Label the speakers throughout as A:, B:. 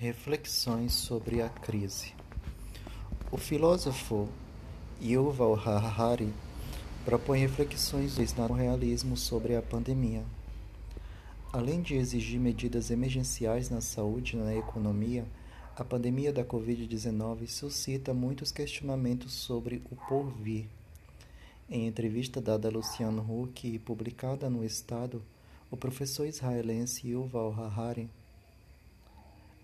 A: Reflexões sobre a crise. O filósofo Yuval Harari propõe reflexões no realismo sobre a pandemia. Além de exigir medidas emergenciais na saúde e na economia, a pandemia da Covid-19 suscita muitos questionamentos sobre o porvir. Em entrevista dada a Luciano Huck e publicada no Estado, o professor israelense Yuval Harari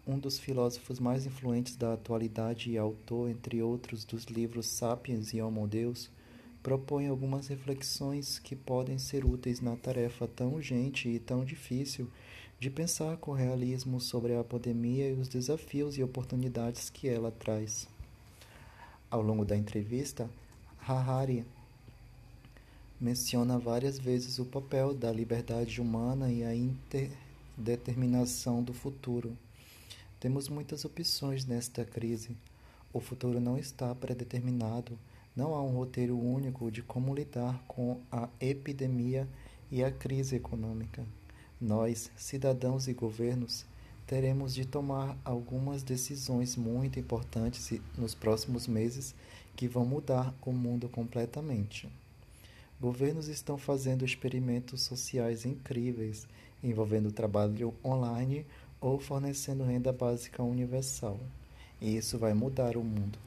A: um dos filósofos mais influentes da atualidade e autor, entre outros, dos livros Sapiens e Homo Deus, propõe algumas reflexões que podem ser úteis na tarefa tão urgente e tão difícil de pensar com realismo sobre a pandemia e os desafios e oportunidades que ela traz. Ao longo da entrevista, Harari menciona várias vezes o papel da liberdade humana e a interdeterminação do futuro temos muitas opções nesta crise. O futuro não está predeterminado, não há um roteiro único de como lidar com a epidemia e a crise econômica. Nós, cidadãos e governos, teremos de tomar algumas decisões muito importantes nos próximos meses que vão mudar o mundo completamente. Governos estão fazendo experimentos sociais incríveis envolvendo trabalho online ou fornecendo renda básica universal. E isso vai mudar o mundo.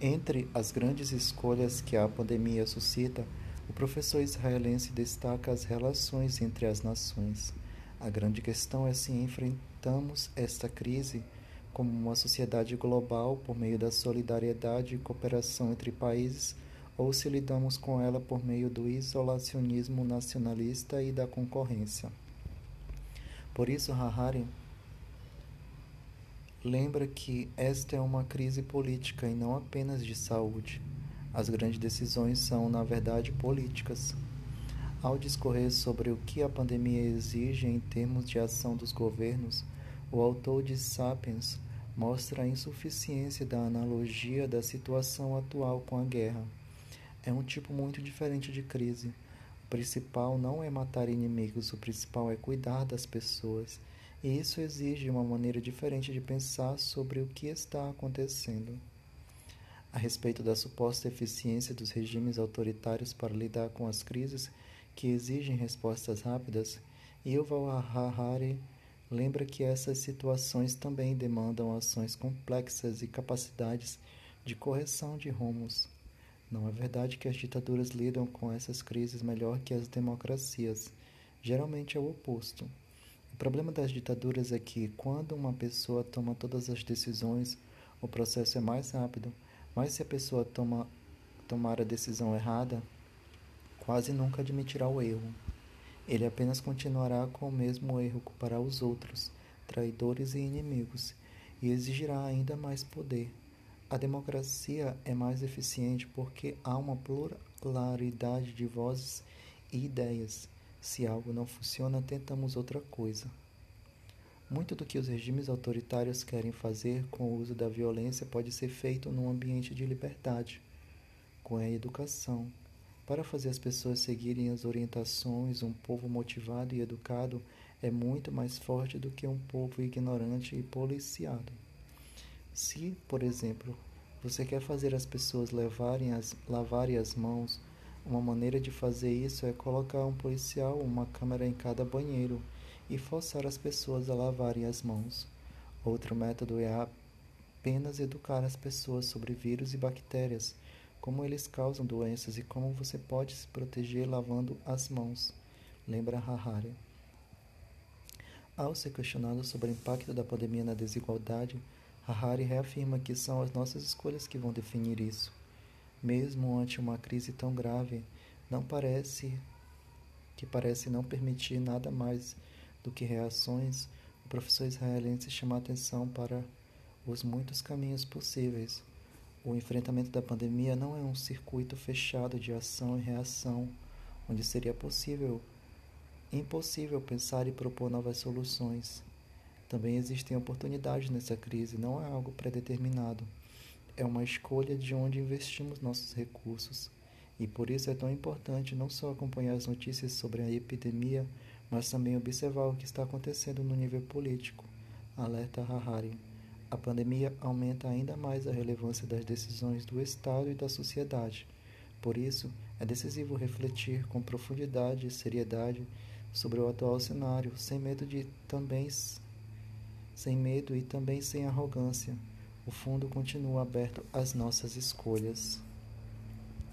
A: Entre as grandes escolhas que a pandemia suscita, o professor israelense destaca as relações entre as nações. A grande questão é se enfrentamos esta crise como uma sociedade global por meio da solidariedade e cooperação entre países ou se lidamos com ela por meio do isolacionismo nacionalista e da concorrência. Por isso, Harari lembra que esta é uma crise política e não apenas de saúde. As grandes decisões são, na verdade, políticas. Ao discorrer sobre o que a pandemia exige em termos de ação dos governos, o autor de Sapiens mostra a insuficiência da analogia da situação atual com a guerra. É um tipo muito diferente de crise principal não é matar inimigos, o principal é cuidar das pessoas. E isso exige uma maneira diferente de pensar sobre o que está acontecendo. A respeito da suposta eficiência dos regimes autoritários para lidar com as crises que exigem respostas rápidas, Yuval Harari lembra que essas situações também demandam ações complexas e capacidades de correção de rumos. Não é verdade que as ditaduras lidam com essas crises melhor que as democracias. Geralmente é o oposto. O problema das ditaduras é que, quando uma pessoa toma todas as decisões, o processo é mais rápido, mas se a pessoa toma, tomar a decisão errada, quase nunca admitirá o erro. Ele apenas continuará com o mesmo erro para os outros, traidores e inimigos, e exigirá ainda mais poder a democracia é mais eficiente porque há uma pluralidade de vozes e ideias. Se algo não funciona, tentamos outra coisa. Muito do que os regimes autoritários querem fazer com o uso da violência pode ser feito num ambiente de liberdade, com a educação. Para fazer as pessoas seguirem as orientações, um povo motivado e educado é muito mais forte do que um povo ignorante e policiado. Se, por exemplo, você quer fazer as pessoas levarem as, lavarem as mãos, uma maneira de fazer isso é colocar um policial uma câmera em cada banheiro e forçar as pessoas a lavarem as mãos. Outro método é apenas educar as pessoas sobre vírus e bactérias, como eles causam doenças e como você pode se proteger lavando as mãos. Lembra Harari. Ao ser questionado sobre o impacto da pandemia na desigualdade, Harari reafirma que são as nossas escolhas que vão definir isso. Mesmo ante uma crise tão grave, não parece que parece não permitir nada mais do que reações, o professor israelense chama a atenção para os muitos caminhos possíveis. O enfrentamento da pandemia não é um circuito fechado de ação e reação, onde seria possível impossível pensar e propor novas soluções. Também existem oportunidades nessa crise, não é algo predeterminado. É uma escolha de onde investimos nossos recursos. E por isso é tão importante não só acompanhar as notícias sobre a epidemia, mas também observar o que está acontecendo no nível político. Alerta Harari. A pandemia aumenta ainda mais a relevância das decisões do Estado e da sociedade. Por isso, é decisivo refletir com profundidade e seriedade sobre o atual cenário, sem medo de também sem medo e também sem arrogância. O fundo continua aberto às nossas escolhas.